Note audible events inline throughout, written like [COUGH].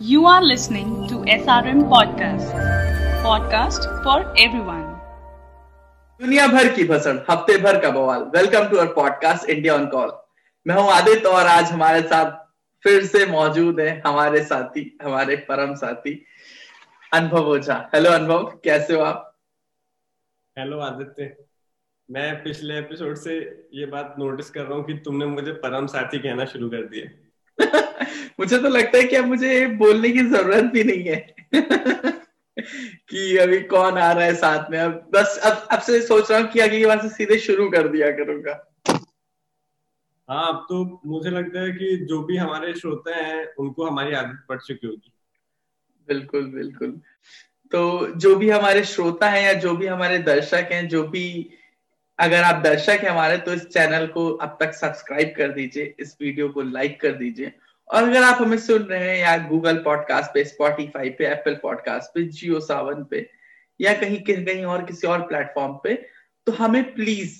You are listening to SRM Podcast, podcast for everyone. दुनिया भर की भसड़ हफ़्ते भर का बवाल। Welcome to our podcast India on call मैं हूँ आदित्य और आज हमारे साथ फिर से मौजूद है हमारे साथी हमारे परम साथी अनुभव ओझा। हेलो अनुभव कैसे हो आप? हेलो आदित्य। मैं पिछले एपिसोड से ये बात नोटिस कर रहा हूँ कि तुमने मुझे परम साथी कहना शुरू कर दिया। मुझे तो लगता है कि अब मुझे बोलने की ज़रूरत भी नहीं है [LAUGHS] कि अभी कौन आ रहा है साथ में। अब बस अब अब से सोच रहा हूँ कि अगली बार से सीधे शुरू कर दिया करूँगा। हाँ अब तो मुझे लगता है कि जो भी हमारे श्रोता हैं उनको हमारी आदत पड़ चुकी होगी। बिल्कुल बिल्कुल। तो जो भी हमारे श्रोता हैं या जो भी हमारे दर्शक हैं जो भी अगर आप दर्शक हैं हमारे तो इस चैनल को अब तक सब्सक्राइब कर दीजिए इस वीडियो को लाइक कर दीजिए। और अगर आप हमें सुन रहे हैं या गूगल पॉडकास्ट पे स्पॉटिफाई पे एप्पल पॉडकास्ट पे जियो सावन पे, या कहीं कहीं और किसी और प्लेटफॉर्म पे तो हमें प्लीज़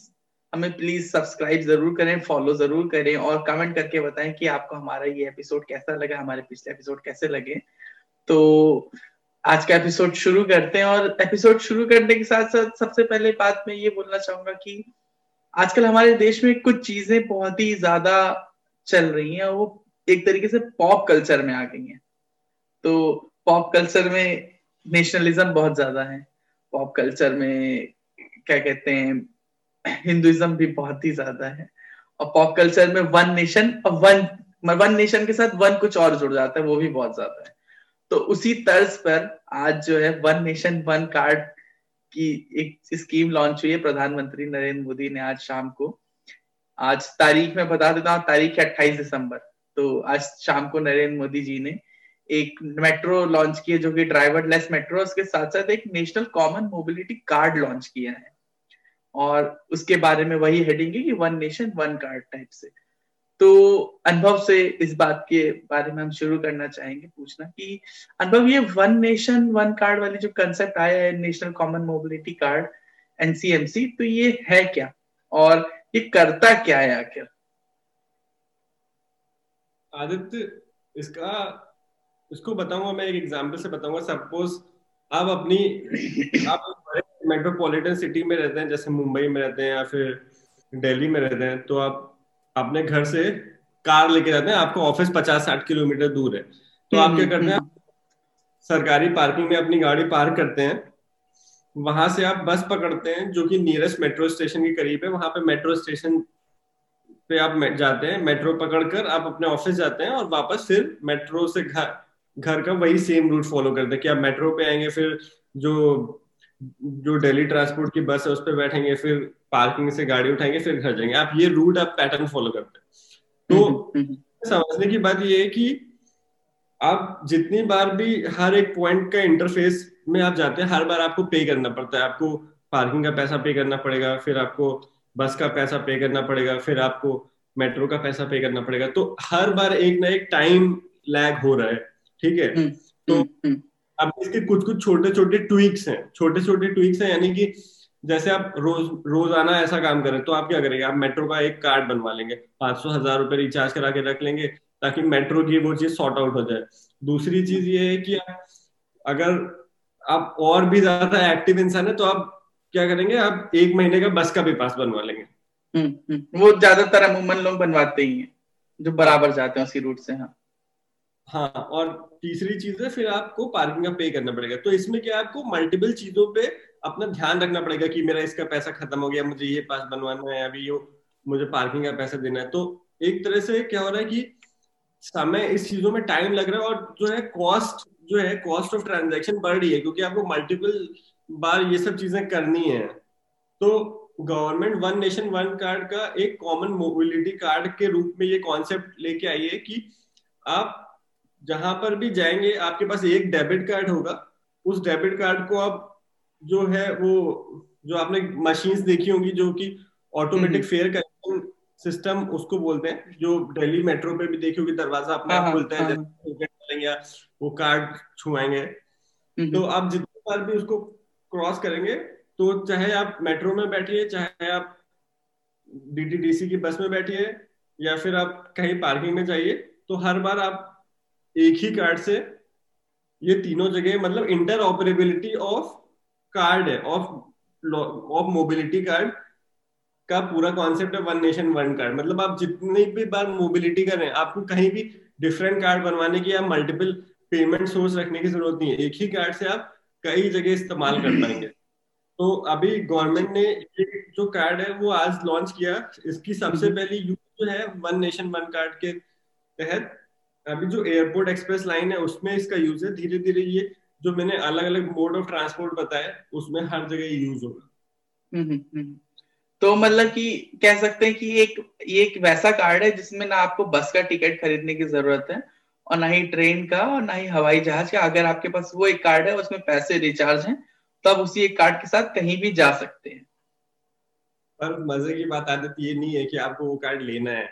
हमें प्लीज़ सब्सक्राइब ज़रूर करें फॉलो ज़रूर करें और कमेंट करके बताएँ कि आपको हमारा ये एपिसोड कैसा लगा, हमारे पिछले एपिसोड कैसे लगे। तो आज का एपिसोड शुरू करते हैं और एपिसोड शुरू करने के साथ साथ सबसे पहले बात मैं ये बोलना चाहूँगा कि आजकल हमारे देश में कुछ चीज़ें बहुत ही ज़्यादा चल रही हैं वो एक तरीके से पॉप कल्चर में आ गई हैं। तो पॉप कल्चर में नेशनलिज्म बहुत ज़्यादा है। पॉप कल्चर में क्या कहते हैं हिंदुइज्म भी बहुत ही ज़्यादा है। और पॉप कल्चर में वन नेशन और वन वन नेशन के साथ वन कुछ और जुड़ जाता है, वो भी बहुत ज़्यादा है। तो उसी तर्ज पर आज जो है वन नेशन वन कार्ड की एक स्कीम लॉन्च हुई है। प्रधानमंत्री नरेंद्र मोदी ने आज शाम को, आज तारीख में बता देता हूँ, तारीख है अट्ठाईस दिसंबर। तो आज शाम को नरेंद्र मोदी जी ने एक मेट्रो लॉन्च किया जो कि ड्राइवर लेस मेट्रो उसके साथ साथ एक national common mobility card launch किया है। और उसके बारे में वही हेडिंग है कि one nation one card type से। तो अनुभव से इस बात के बारे में हम शुरू करना चाहेंगे, पूछना कि अनुभव, ये वन नेशन वन कार्ड वाली जो कंसेप्ट आया है national common mobility card NCMC तो ये है क्या? और ये करता क्या है आखिर? आदित्य इसका इसको बताऊँगा मैं एक एग्जांपल से बताऊँगा। सपोज़ आप अपनी आप मेट्रोपॉलिटन सिटी में रहते हैं जैसे मुंबई में रहते हैं या फिर दिल्ली में रहते हैं तो आप अपने घर से कार लेके जाते हैं। आपको ऑफ़िस पचास साठ किलोमीटर दूर है। तो आप क्या करते हैं सरकारी पार्किंग में अपनी गाड़ी पार्क करते हैं। वहाँ से आप बस पकड़ते हैं जो कि नियरेस्ट मेट्रो स्टेशन के करीब है। वहाँ पे मेट्रो स्टेशन पे आप जाते हैं मेट्रो पकड़कर आप अपने ऑफ़िस जाते हैं और वापस फिर मेट्रो से घर घर का वही सेम रूट फॉलो करते हैं कि आप मेट्रो पे आएँगे फिर जो जो डेली ट्रांसपोर्ट की बस है उस पर बैठेंगे फिर पार्किंग से गाड़ी उठाएँगे फिर घर जाएँगे। आप ये रूट आप पैटर्न फॉलो करते हैं। तो हम्म, हम्म, हम्म। समझने की बात ये है कि आप जितनी बार भी हर एक पॉइंट का इंटरफेस में आप जाते हैं हर बार आपको पे करना पड़ता है। आपको पार्किंग का पैसा पे करना पड़ेगा फिर आपको बस का पैसा पे करना पड़ेगा फिर आपको मेट्रो का पैसा पे करना पड़ेगा। तो हर बार एक ना एक टाइम लैग हो रहा है ठीक है? हम्म, तो हम्म, हम्म। अब इसके कुछ कुछ छोटे छोटे ट्विक्स हैं छोटे छोटे ट्विक्स हैं यानी कि जैसे आप रोज रोज़ाना ऐसा काम करें तो आप क्या करेंगे? आप मेट्रो का एक कार्ड बनवा लेंगे पाँच सौ हज़ार रुपए रिचार्ज करा के रख लेंगे ताकि मेट्रो की वो चीज़ सॉर्ट आउट हो जाए। दूसरी चीज़ ये है कि आप अगर आप और भी ज़्यादा एक्टिव इंसान है तो आप क्या करेंगे? आप एक महीने का बस का भी पास बनवा लेंगे। हम्म, हम्म। वो ज़्यादातर अमूमन लोग बनवाते ही हैं जो बराबर जाते हैं उसी रूट से हाँ। हाँ और तीसरी चीज़ है फिर आपको पार्किंग का पे करना पड़ेगा। तो इसमें क्या आपको मल्टीपल चीज़ों पे अपना ध्यान रखना पड़ेगा कि मेरा इसका पैसा खत्म हो गया मुझे ये पास बनवाना है अभी यो मुझे पार्किंग का पैसा देना है। तो एक तरह से क्या हो रहा है कि समय इस चीज़ों में टाइम लग रहा है और जो है कॉस्ट जो है कॉस्ट ऑफ़ ट्रांजेक्शन बढ़ रही है क्योंकि आपको मल्टीपल बार ये सब चीज़ें करनी है। तो government one nation one card का एक कॉमन मोबिलिटी कार्ड के रूप में ये कॉन्सेप्ट लेके आई है कि आप जहाँ पर भी जाएँगे आपके पास एक डेबिट कार्ड होगा। उस डेबिट कार्ड को आप जो है वो जो आपने मशीन्स देखी होंगी जो कि ऑटोमेटिक फेयर करेक्शन सिस्टम उसको बोलते हैं। जो दिल्ली मेट्रो पे भी देखी होगी दरवाज़ा अपना हाँ, हाँ, खुलता है हाँ, वो कार्ड छुआएँगे। हम्म, तो। आप जितनी बार भी उसको क्रॉस करेंगे तो चाहे आप मेट्रो में बैठिए, चाहे आप डीटीडीसी की बस में बैठिए, या फिर आप कहीं पार्किंग में जाइए तो हर बार आप एक ही कार्ड से ये तीनों जगह मतलब इंटर ऑपरेबिलिटी ऑफ़ कार्ड है ऑफ़ ऑफ़ मोबिलिटी कार्ड का पूरा कॉन्सेप्ट है वन नेशन वन कार्ड मतलब आप जितनी भी बार मोबिलिटी कर रहे हैं, आपको कहीं भी डिफरेंट कार्ड बनवाने की या मल्टीपल पेमेंट सोर्स रखने की ज़रूरत नहीं है। एक ही कार्ड से आप कई जगह इस्तेमाल कर पाएँगे। तो अभी गवर्नमेंट ने ये जो कार्ड है वो आज लॉन्च किया। इसकी सबसे हम्म। पहली यूज़ जो है वन नेशन वन कार्ड के तहत अभी जो एयरपोर्ट एक्सप्रेस लाइन है उसमें इसका यूज़ है। धीरे धीरे ये जो मैंने अलग अलग मोड ऑफ़ ट्रांसपोर्ट बताया उसमें हर जगह यूज़ होगा। हम्म, हम्म, तो मतलब कि कह सकते हैं कि एक ये एक वैसा कार्ड है जिसमें ना आपको बस का टिकट खरीदने की ज़रूरत है। और ना ही ट्रेन का और ना ही हवाई जहाज़ का। अगर आपके पास वो एक कार्ड है उसमें पैसे रिचार्ज हैं तो आप उसी एक कार्ड के साथ कहीं भी जा सकते हैं। पर मज़े की बात आदत ये नहीं है कि आपको वो कार्ड लेना है।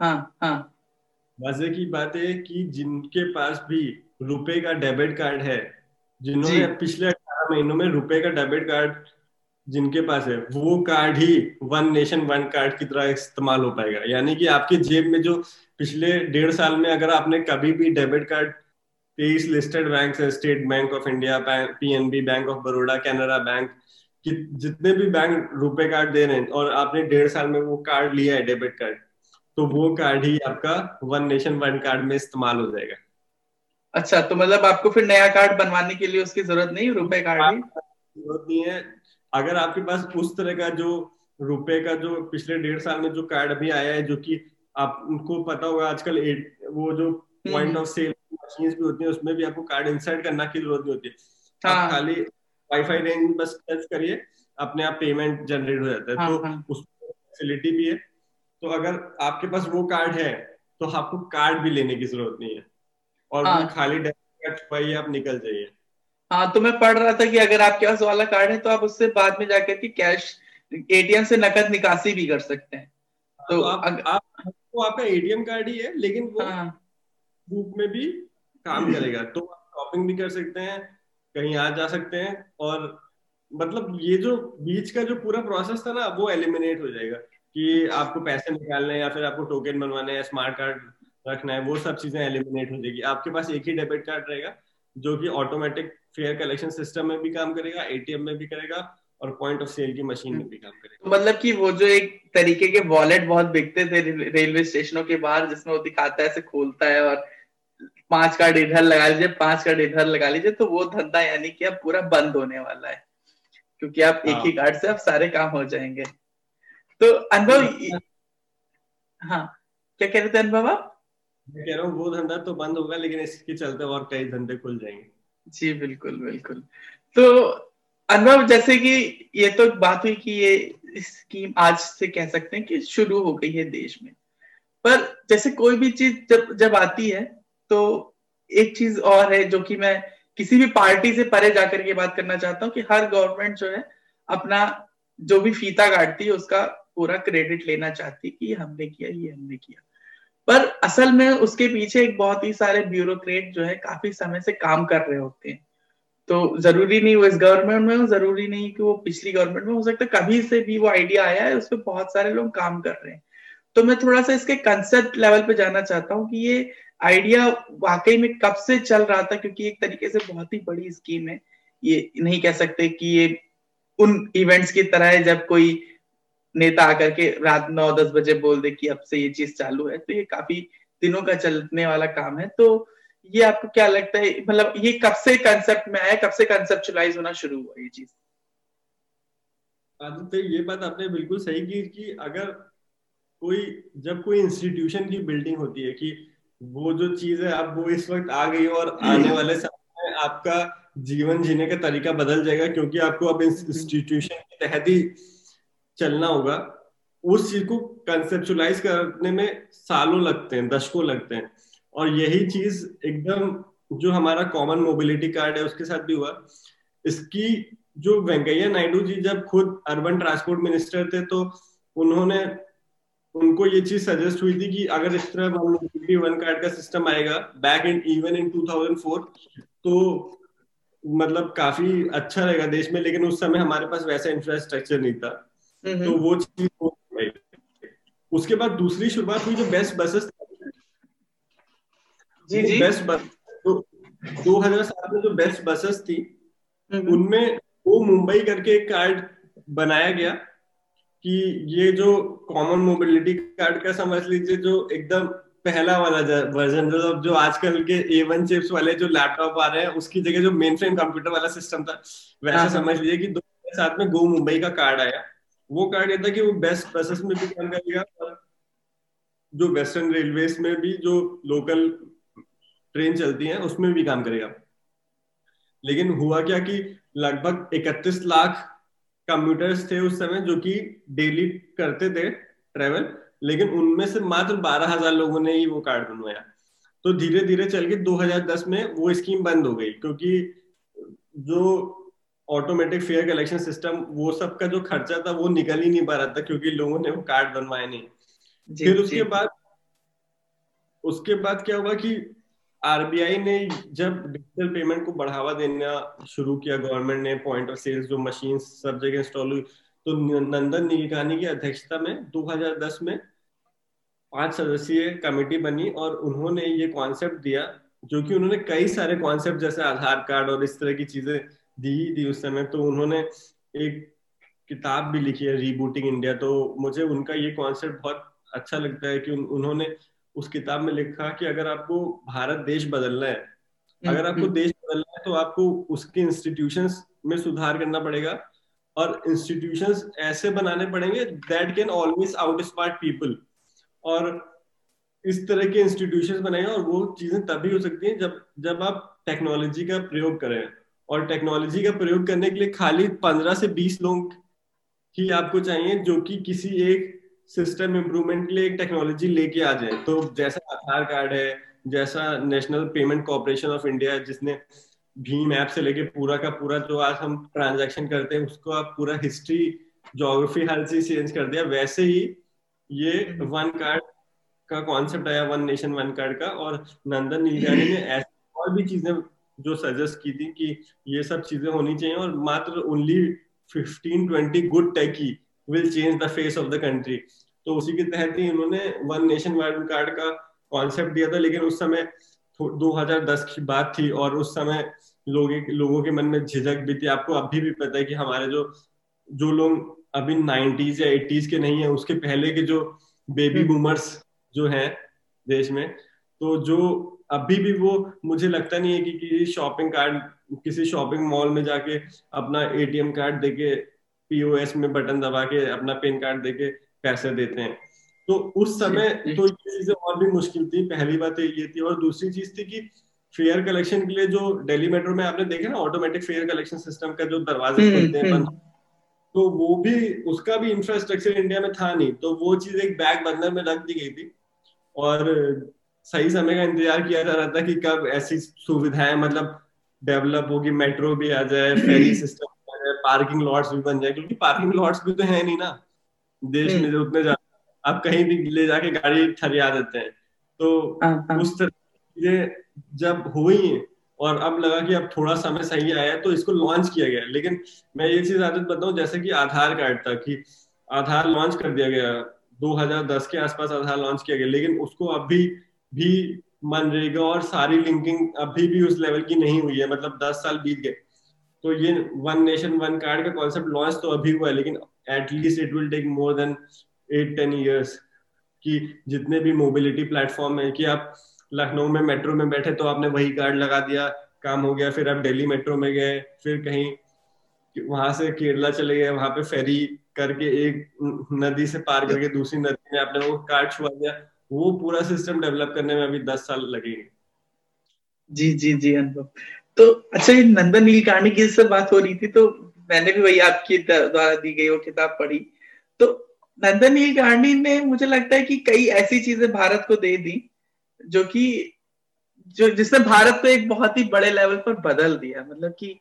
हाँ हाँ। मज़े की बात है कि जिनके पास भी रुपए का डेबिट कार्ड है जिन्होंने पिछले अठारह महीनों में रुपए का डेबिट कार्ड जिनके पास है वो कार्ड ही वन नेशन वन कार्ड की तरह इस्तेमाल हो पाएगा। यानी कि आपके जेब में जो पिछले डेढ़ साल में अगर आपने कभी भी डेबिट कार्ड तेईस लिस्टेड बैंक है State Bank of India PNB Bank of Baroda Canara Bank जितने भी बैंक रुपए कार्ड दे रहे हैं और आपने डेढ़ साल में वो कार्ड लिया है डेबिट कार्ड तो वो कार्ड ही आपका वन नेशन वन कार्ड में इस्तेमाल हो जाएगा। अच्छा तो मतलब आपको फिर नया कार्ड बनवाने के लिए उसकी ज़रूरत नहीं रुपए कार्ड की ज़रूरत नहीं है। अगर आपके पास उस तरह का जो रुपए का जो पिछले डेढ़ साल में जो कार्ड अभी आया है जो कि आपको पता होगा आजकल वो जो पॉइंट ऑफ़ सेल मशीन भी होती है उसमें भी आपको कार्ड इंसर्ट करना की ज़रूरत नहीं होती। है हाँ. आप खाली वाईफाई रेंज बस टच करिए अपने आप पेमेंट जनरेट हो जाता है। हाँ, तो हाँ. उस फैसिलिटी भी है। तो अगर आपके पास वो कार्ड है तो आपको कार्ड भी लेने की ज़रूरत नहीं है। और हाँ. खाली डेबिट कार्ड आप निकल जाइए। हाँ तो मैं पढ़ रहा था कि अगर आपके पास वाला कार्ड है तो आप उससे बाद में जाकर के कैश एटीएम से नकद निकासी भी कर सकते हैं तो, तो आप, अग... आप तो आपका एटीएम कार्ड ही है लेकिन वो हाँ. बुक में भी काम करेगा तो आप शॉपिंग भी कर सकते हैं कहीं आ जा सकते हैं और मतलब ये जो बीच का जो पूरा प्रोसेस था ना वो एलिमिनेट हो जाएगा कि आपको पैसे निकालने या फिर आपको टोकन बनवाने या स्मार्ट कार्ड रखना है वो सब चीज़ें एलिमिनेट हो जाएगी आपके पास एक ही डेबिट कार्ड रहेगा जो कि ऑटोमेटिक फेयर कलेक्शन सिस्टम में भी काम करेगा एटीएम में भी करेगा और पॉइंट ऑफ़ सेल की मशीन में भी काम करेगा। मतलब कि वो जो एक तरीके के वॉलेट बहुत बिकते थे रेलवे स्टेशनों के बाहर जिसमें वो दिखाता है ऐसे खोलता है और पाँच कार्ड इधर लगा लीजिए पाँच कार्ड इधर लगा लीजिए तो वो धंधा यानी कि अब पूरा बंद होने वाला है। क्योंकि आप हाँ। एक ही कार्ड से अब सारे काम हो जाएँगे। तो अनुभव हाँ, हाँ। क्या कह रहे थे अनुभव आप? मैं कह रहा हूँ वो धंधा तो बंद होगा लेकिन इसके चलते और कई धंधे खुल जाएँगे। जी बिल्कुल बिल्कुल। तो अनुभव जैसे कि ये तो बात हुई कि ये स्कीम आज से कह सकते हैं कि शुरू हो गई है देश में। पर जैसे कोई भी चीज़ जब जब आती है तो एक चीज़ और है जो कि मैं किसी भी पार्टी से परे जाकर के बात करना चाहता हूँ कि हर गवर्नमेंट जो है अपना जो भी फीता काटती है, उसका पूरा क्रेडिट लेना चाहती कि हमने किया, ये हमने किया। पर असल में उसके पीछे एक बहुत ही सारे ब्यूरोक्रेट जो है काफ़ी समय से काम कर रहे होते हैं। तो ज़रूरी नहीं वो इस गवर्नमेंट में हो, ज़रूरी नहीं कि वो पिछली गवर्नमेंट में हो सकता है कभी से भी वो आइडिया आया है, उस पर बहुत सारे लोग काम कर रहे हैं। तो मैं थोड़ा सा इसके कंसेप्ट लेवल पे जाना चाहता हूँ कि ये आइडिया वाकई में कब से चल रहा था, क्योंकि एक तरीके से बहुत ही बड़ी स्कीम है। ये नहीं कह सकते कि ये उन इवेंट्स की तरह है, जब कोई नेता आकर के रात नौ दस बजे बोल दे कि अब से ये चीज़ चालू है तो ये काफ़ी दिनों का चलने वाला काम है। तो ये आपको क्या लगता है मतलब ये कब से कंसेप्ट में आया कब से कंसेप्चुलाइज होना शुरू हुआ ये चीज़? तो ये बात आपने बिल्कुल सही की कि अगर कोई जब कोई इंस्टीट्यूशन की बिल्डिंग होती है कि वो जो चीज़ है अब वो इस वक्त आ गई और आने [CLEARS THROAT] वाले समय में आपका जीवन जीने का तरीका बदल जाएगा क्योंकि आपको अब इंस्टीट्यूशन [CLEARS THROAT] के तहत ही चलना होगा। उस चीज़ को कंसेप्चुलाइज करने में सालों लगते हैं दशकों लगते हैं। और यही चीज़ एकदम जो हमारा कॉमन मोबिलिटी कार्ड है उसके साथ भी हुआ। इसकी जो वेंकैया नायडू जी जब खुद अर्बन ट्रांसपोर्ट मिनिस्टर थे तो उन्होंने उनको ये चीज़ सजेस्ट हुई थी कि अगर इस तरह मोबिलिटी वन कार्ड का सिस्टम आएगा बैक इन इवन इन 2004 तो मतलब काफ़ी अच्छा रहेगा देश में लेकिन उस समय हमारे पास वैसा इंफ्रास्ट्रक्चर नहीं था। तो वो चीज़ उसके बाद दूसरी शुरुआत हुई जो बेस्ट बसेस जी जी। बेस्ट बस तो 2007 में जो बेस्ट बसेस थी हम्म, उनमें वो मुंबई करके एक कार्ड बनाया गया कि ये जो कॉमन मोबिलिटी कार्ड का समझ लीजिए जो एकदम पहला वाला वर्जन जो जो आजकल के ए वन चिप्स वाले जो लैपटॉप आ रहे हैं उसकी जगह जो मेन फ्रेम कंप्यूटर वाला सिस्टम था वैसे हाँ, हाँ। समझ लीजिए कि दो साथ में गो मुंबई का कार्ड आया। वो कार्ड ये था कि वो बेस्ट बसेस में भी काम करेगा और जो वेस्टर्न रेलवे में भी जो लोकल ट्रेन चलती है उसमें भी काम करेगा। लेकिन हुआ क्या कि लगभग 31 लाख कम्यूटर्स थे उस समय जो कि डेली करते थे ट्रेवल लेकिन उनमें से मात्र बारह हज़ार लोगों ने ही वो कार्ड बनवाया। तो धीरे धीरे चल के 2010 में वो स्कीम बंद हो गई क्योंकि जो ऑटोमेटिक फेयर कलेक्शन सिस्टम वो सब का जो खर्चा था वो निकल ही नहीं पा रहा था क्योंकि लोगों ने वो कार्ड बनवाए नहीं। जी, फिर जी, उसके बाद उसके बाद क्या हुआ कि आरबीआई ने जब डिजिटल पेमेंट को बढ़ावा देना शुरू किया गवर्नमेंट ने पॉइंट ऑफ़ सेल्स जो मशीन सब जगह इंस्टॉल हुई तो नंदन नीलकानी की अध्यक्षता में 2010 में पाँच सदस्यीय कमेटी बनी और उन्होंने ये कॉन्सेप्ट दिया जो कि उन्होंने कई सारे कॉन्सेप्ट जैसे आधार कार्ड और इस तरह की चीज़ें दी थी उस समय। तो उन्होंने एक किताब भी लिखी है रीबूटिंग इंडिया तो मुझे उनका ये कॉन्सेप्ट बहुत अच्छा लगता है कि उन, उन्होंने उस किताब में लिखा कि अगर आपको भारत देश बदलना है अगर आपको हम्म, देश बदलना है तो आपको उसके इंस्टीट्यूशंस में सुधार करना पड़ेगा। और इंस्टीट्यूशंस ऐसे बनाने पड़ेंगे that can always outsmart people और इस तरह के इंस्टीट्यूशंस बनाएँगे और वो चीज़ें तभी हो सकती हैं जब जब आप टेक्नोलॉजी का प्रयोग करें। और टेक्नोलॉजी का प्रयोग करने के लिए खाली पंद्रह से बीस लोग ही आपको चाहिए जो कि किसी एक सिस्टम इम्प्रूवमेंट के लिए एक टेक्नोलॉजी लेके आ जाए। तो जैसा आधार कार्ड है जैसा National Payment Corporation of India जिसने भीम ऐप से लेके पूरा का पूरा जो आज हम ट्रांजैक्शन करते हैं उसको आप पूरा हिस्ट्री जोग्राफी हर चीज़ चेंज कर दिया। वैसे ही ये वन कार्ड का कॉन्सेप्ट आया वन नेशन वन कार्ड का और नंदन नीलानी ने ऐसी और भी चीज़ें जो सजेस्ट की थी कि ये सब चीज़ें होनी चाहिए और मात्र only fifteen twenty good techie will change the face of the country तो उसी के तहत ही उन्होंने वन नेशन वन कार्ड का कॉन्सेप्ट दिया था लेकिन उस समय 2010 की बात थी और उस समय लोगों लोगों के मन में झिझक भी थी। आपको अभी भी पता है कि हमारे जो जो लोग अभी 90s या 80s के नहीं है उसके पहले के जो बेबी बूमर्स जो हैं देश में तो जो अभी भी वो मुझे लगता नहीं है कि किसी शॉपिंग कार्ड किसी शॉपिंग मॉल में जाके अपना एटीएम कार्ड देके पीओएस में बटन दबा के अपना पेन कार्ड देके पैसे देते हैं। तो उस समय तो ये चीज़ें और भी मुश्किल थी। पहली बात ये थी। और दूसरी चीज़ थी कि फेयर कलेक्शन के लिए जो दिल्ली मेट्रो में आपने देखा ना ऑटोमेटिक फेयर कलेक्शन सिस्टम का जो दरवाजे खुलते हैं बंद। तो वो भी उसका भी इंफ्रास्ट्रक्चर इंडिया में था नहीं। तो वो चीज़ एक बैग बंदर में रख दी गई थी। और सही समय का इंतज़ार किया जा रहा था कि कब ऐसी सुविधाएँ मतलब डेवलप होगी मेट्रो भी आ जाए फेरी सिस्टम [CLEARS THROAT] पार्किंग लॉट्स भी बन जाए क्योंकि पार्किंग लॉट्स भी तो है नहीं ना। देश में जो उतने ज़्यादा आप कहीं भी ले जाके गाड़ी ठहरिया देते हैं। तो उस तरह चीज़ें जब हुई और अब लगा कि अब थोड़ा समय सही आया तो इसको लॉन्च किया गया। लेकिन मैं ये चीज़ आदत बताऊँ जैसे कि आधार कार्ड था कि आधार लॉन्च कर दिया गया। 2010 के आसपास आधार लॉन्च किया गया लेकिन उसको अभी भी मनरेगा और सारी लिंकिंग अभी भी उस लेवल की नहीं हुई है। मतलब दस साल बीत गए। तो ये वन नेशन वन कार्ड का कॉन्सेप्ट लॉन्च तो अभी हुआ है, लेकिन at least it will take more than eight ten years कि जितने भी मोबिलिटी प्लेटफॉर्म है, कि आप लखनऊ में मेट्रो में बैठे तो आपने वही कार्ड लगा दिया, काम हो गया, फिर आप दिल्ली मेट्रो में गए, फिर कहीं वहाँ से केरला चले गए, वहाँ पे फेरी करके एक नदी से पार करके दूसरी नदी में आपने वो कार्ड छुआ दिया, वो पूरा सिस्टम डेवलप करने में अभी दस साल लगेंगे। जी जी जी, अनुभव। तो अच्छा ये नंदन नीलकाणी की से बात हो रही थी तो मैंने भी वही आपकी द्वारा दी गई वो किताब पढ़ी। तो नंदन नीलकाणी ने मुझे लगता है कि कई ऐसी चीज़ें भारत को दे दी, जो कि, जो जिसने भारत को एक बहुत ही बड़े लेवल पर बदल दिया। मतलब कि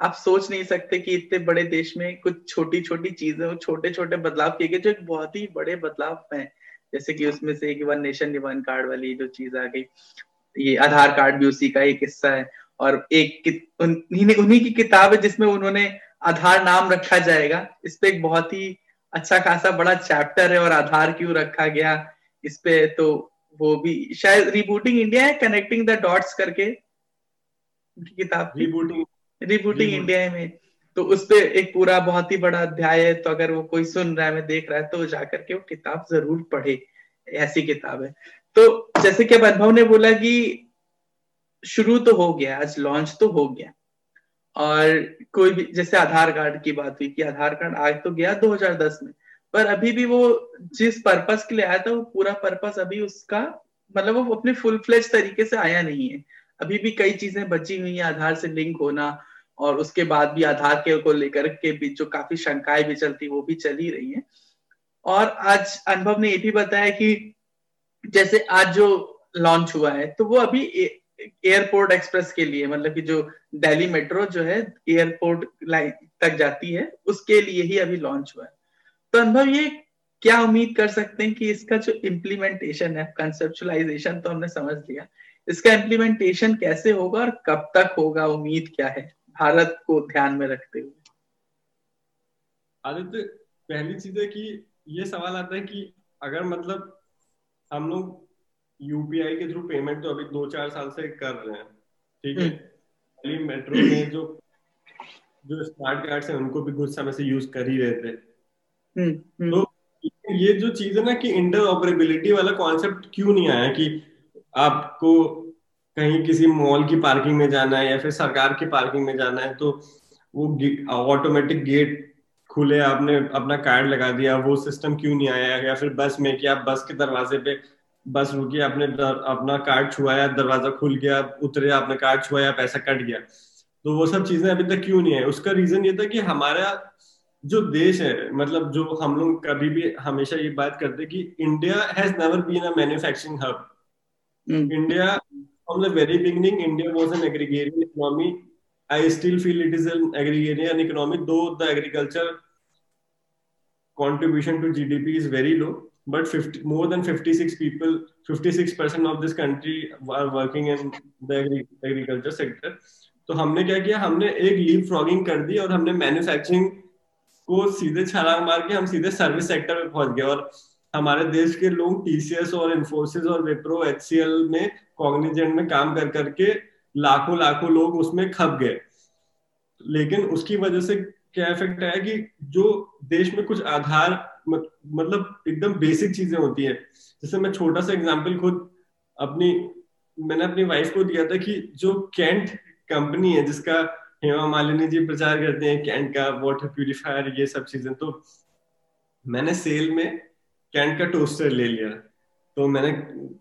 आप सोच नहीं सकते कि इतने बड़े देश में कुछ छोटी छोटी चीज़ें छोटे छोटे बदलाव किए गए, जो एक बहुत ही बड़े बदलाव हैं। जैसे कि उसमें से एक वन नेशन वन कार्ड वाली जो चीज़ आ गई, ये आधार कार्ड भी उसी का एक हिस्सा है। और एक उन्हीं उन्हीं की किताब है जिसमें उन्होंने आधार नाम रखा जाएगा। इस पे एक बहुत ही अच्छा खासा बड़ा चैप्टर है और आधार क्यों रखा गया इस पे तो वो भी शायद रिबूटिंग इंडिया है कनेक्टिंग द डॉट्स करके उनकी किताब रिबूटिंग रिबूटिंग इंडिया में। तो उस पर एक पूरा बहुत ही बड़ा अध्याय है तो अगर वो कोई सुन रहा है मैं देख रहा है तो जाकर के वो किताब ज़रूर पढ़े। ऐसी किताब है। तो जैसे कि अब अनुभव ने बोला कि शुरू तो हो गया, आज लॉन्च तो हो गया। और कोई भी, जैसे आधार कार्ड की बात हुई कि आधार कार्ड आज तो गया 2010 में, पर अभी भी वो जिस पर्पस के लिए आया था, वो पूरा पर्पस अभी उसका मतलब वो अपने फुल फ्लेज तरीके से आया नहीं है। अभी भी कई चीज़ें बची हुई हैं, आधार से लिंक होना, और उसके बाद भी आधार के को लेकर के बीच जो काफ़ी शंकाएँ भी चलती, वो भी चल ही रही है। और आज अनुभव ने ये भी बताया कि जैसे आज जो लॉन्च हुआ है तो वो अभी एयरपोर्ट एक्सप्रेस के लिए मतलब कि जो दिल्ली मेट्रो जो है, एयरपोर्ट लाइन तक जाती है, उसके लिए ही अभी लॉन्च हुआ है। तो अनुभव ये, क्या उम्मीद कर सकते हैं कि इसका जो इम्प्लीमेंटेशन है कंसेप्चुलाइजेशन तो हमने समझ लिया, इसका इम्प्लीमेंटेशन कैसे होगा और कब तक होगा, उम्मीद क्या है, भारत को ध्यान में रखते हुए? आदित्य, पहली चीज़ है कि ये सवाल आता है कि अगर मतलब हम लोग यूपीआई के थ्रू पेमेंट तो अभी दो चार साल से कर रहे हैं। ठीक है? दिल्ली मेट्रो में जो जो स्मार्ट कार्ड है उनको भी कुछ समय से यूज़ कर ही रहे थे। हम्म, हम्म। तो ये जो चीज़ है ना कि इंटर ऑपरेबिलिटी वाला कॉन्सेप्ट क्यों नहीं आया कि आपको कहीं किसी मॉल की पार्किंग में जाना है या फिर सरकार की पार्किंग में जाना है तो वो ऑटोमेटिक गेट खुले आपने अपना कार्ड लगा दिया वो सिस्टम क्यों नहीं आया? या फिर बस में कि आप बस के दरवाजे पे बस रुकी आपने अपना कार्ड छुआया दरवाज़ा खुल गया उतरे आपने कार्ड छुआया पैसा कट गया। तो वो सब चीज़ें अभी तक क्यों नहीं है उसका रीजन ये था कि हमारा जो देश है मतलब जो हम लोग कभी भी हमेशा ये बात करते कि India has never been a manufacturing hub India from the very beginning India was an agrarian economy I still feel it is an agrarian economy though the agriculture contribution to GDP is very low, but 50, more than 56 people, 56% of this country are working in the agriculture sector. तो हमने क्या किया? हमने एक leave frogging कर दी और हमने manufacturing को सीधे छलांग मार के हम सीधे सर्विस सेक्टर में पहुँच गए। और हमारे देश के लोग टीसीएस और इन्फोसिस और विप्रो एच में कॉग्निजेंट में काम कर करके लाखों लाखों लोग उसमें खप गए। लेकिन उसकी वजह से क्या इफ़ेक्ट आया कि जो देश में कुछ आधार मतलब एकदम बेसिक चीज़ें होती है। जैसे मैं छोटा सा एग्जांपल खुद अपनी, मैंने अपनी वाइफ को दिया था कि जो कैंट कंपनी है, जिसका हेमा मालिनी जी प्रचार करते हैं कैंट का वाटर प्यूरिफायर ये सब चीज़ें तो मैंने सेल में कैंट का टोस्टर ले लिया। तो मैंने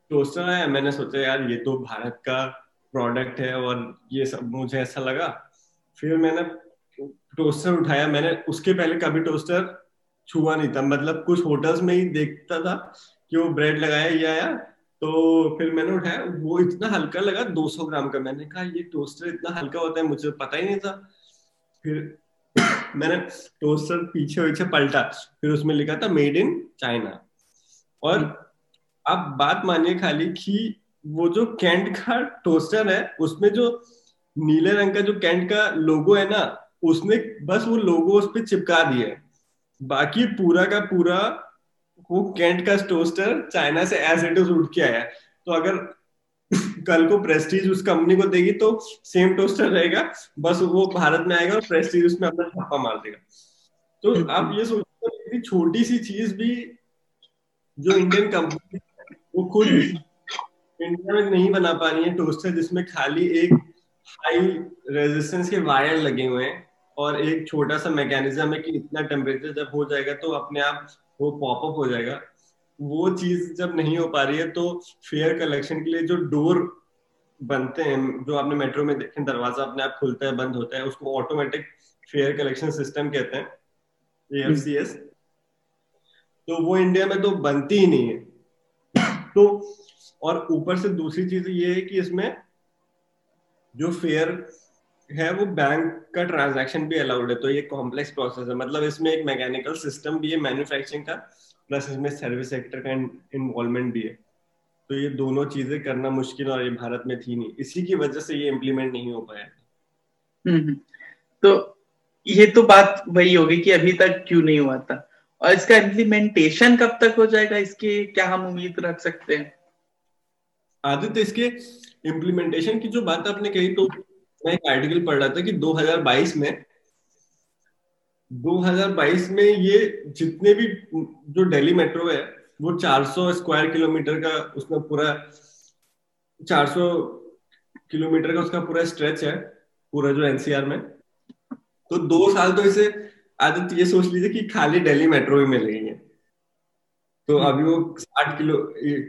टोस्टर आया, मैंने सोचा, यार, ये तो भारत का प्रोडक्ट है और ये सब मुझे ऐसा लगा। फिर मैंने टोस्टर उठाया, मैंने उसके पहले कभी टोस्टर छुआ नहीं था। मतलब कुछ होटल्स में ही देखता था कि वो ब्रेड लगाया ये आया तो फिर मैंने उठाया वो इतना हल्का लगा 200 ग्राम का। मैंने कहा ये टोस्टर इतना हल्का होता है मुझे पता ही नहीं था। फिर [COUGHS] मैंने टोस्टर पीछे पीछे पलटा। फिर उसमें लिखा था मेड इन चाइना और आप बात मानिए खाली कि वो जो कैंट का टोस्टर है उसमें जो नीले रंग का जो कैंट का लोगो है ना उसने बस वो लोगो उस पर चिपका दिया बाकी पूरा का पूरा वो कैंट का टोस्टर चाइना से एज इट इज़ उठ के आया तो अगर कल को प्रेस्टीज उस कंपनी को देगी तो सेम टोस्टर रहेगा, बस वो भारत में आएगा और प्रेस्टीज उसमें अपना छापा मार देगा। तो आप ये सोचो सोचते छोटी सी चीज़ भी जो इंडियन कंपनी वो खुद इंडिया में नहीं बना पा रही है टोस्टर जिसमें खाली एक हाई रेजिस्टेंस के वायर लगे हुए हैं। और एक छोटा सा मैकेनिज्म है कि इतना टेम्परेचर जब हो जाएगा तो अपने आप वो पॉपअप हो जाएगा। वो चीज़ जब नहीं हो पा रही है तो फेयर कलेक्शन के लिए जो डोर बनते हैं, जो आपने मेट्रो में देखे, दरवाज़ा अपने आप खुलता है, बंद होता है, उसको ऑटोमेटिक फेयर कलेक्शन सिस्टम कहते हैं एएफसीएस तो वो इंडिया में तो बनती ही नहीं है। तो और ऊपर से दूसरी चीज़ ये है कि इसमें जो फेयर है वो बैंक का ट्रांजैक्शन भी अलाउड है तो ये कॉम्प्लेक्स प्रोसेस है। मतलब इसमें एक मैकेनिकल सिस्टम भी है मैन्युफैक्चरिंग का प्लस इसमें सर्विस सेक्टर का इन्वॉल्वमेंट भी है। तो ये दोनों चीज़ें करना मुश्किल और ये भारत में थी नहीं। इसी की वजह से ये इम्प्लीमेंट नहीं हो पाया। हम्म, हम्म। तो ये तो बात वही होगी कि अभी तक क्यों नहीं हुआ था? और इसका इम्प्लीमेंटेशन कब तक हो जाएगा? इसकी क्या हम उम्मीद रख सकते हैं? आदित्य इसके इम्प्लीमेंटेशन की जो बात आपने कही तो मैं एक आर्टिकल पढ़ रहा था कि 2022 में 2022 में ये जितने भी जो दिल्ली मेट्रो है, वो 400 स्क्वायर किलोमीटर का उसका पूरा 400 किलोमीटर का उसका पूरा स्ट्रेच है, पूरा जो एनसीआर में तो दो साल तो इसे आदत ये सोच लीजिए कि खाली दिल्ली मेट्रो ही मिलेगी तो हम्म। अभी वो साठ किलो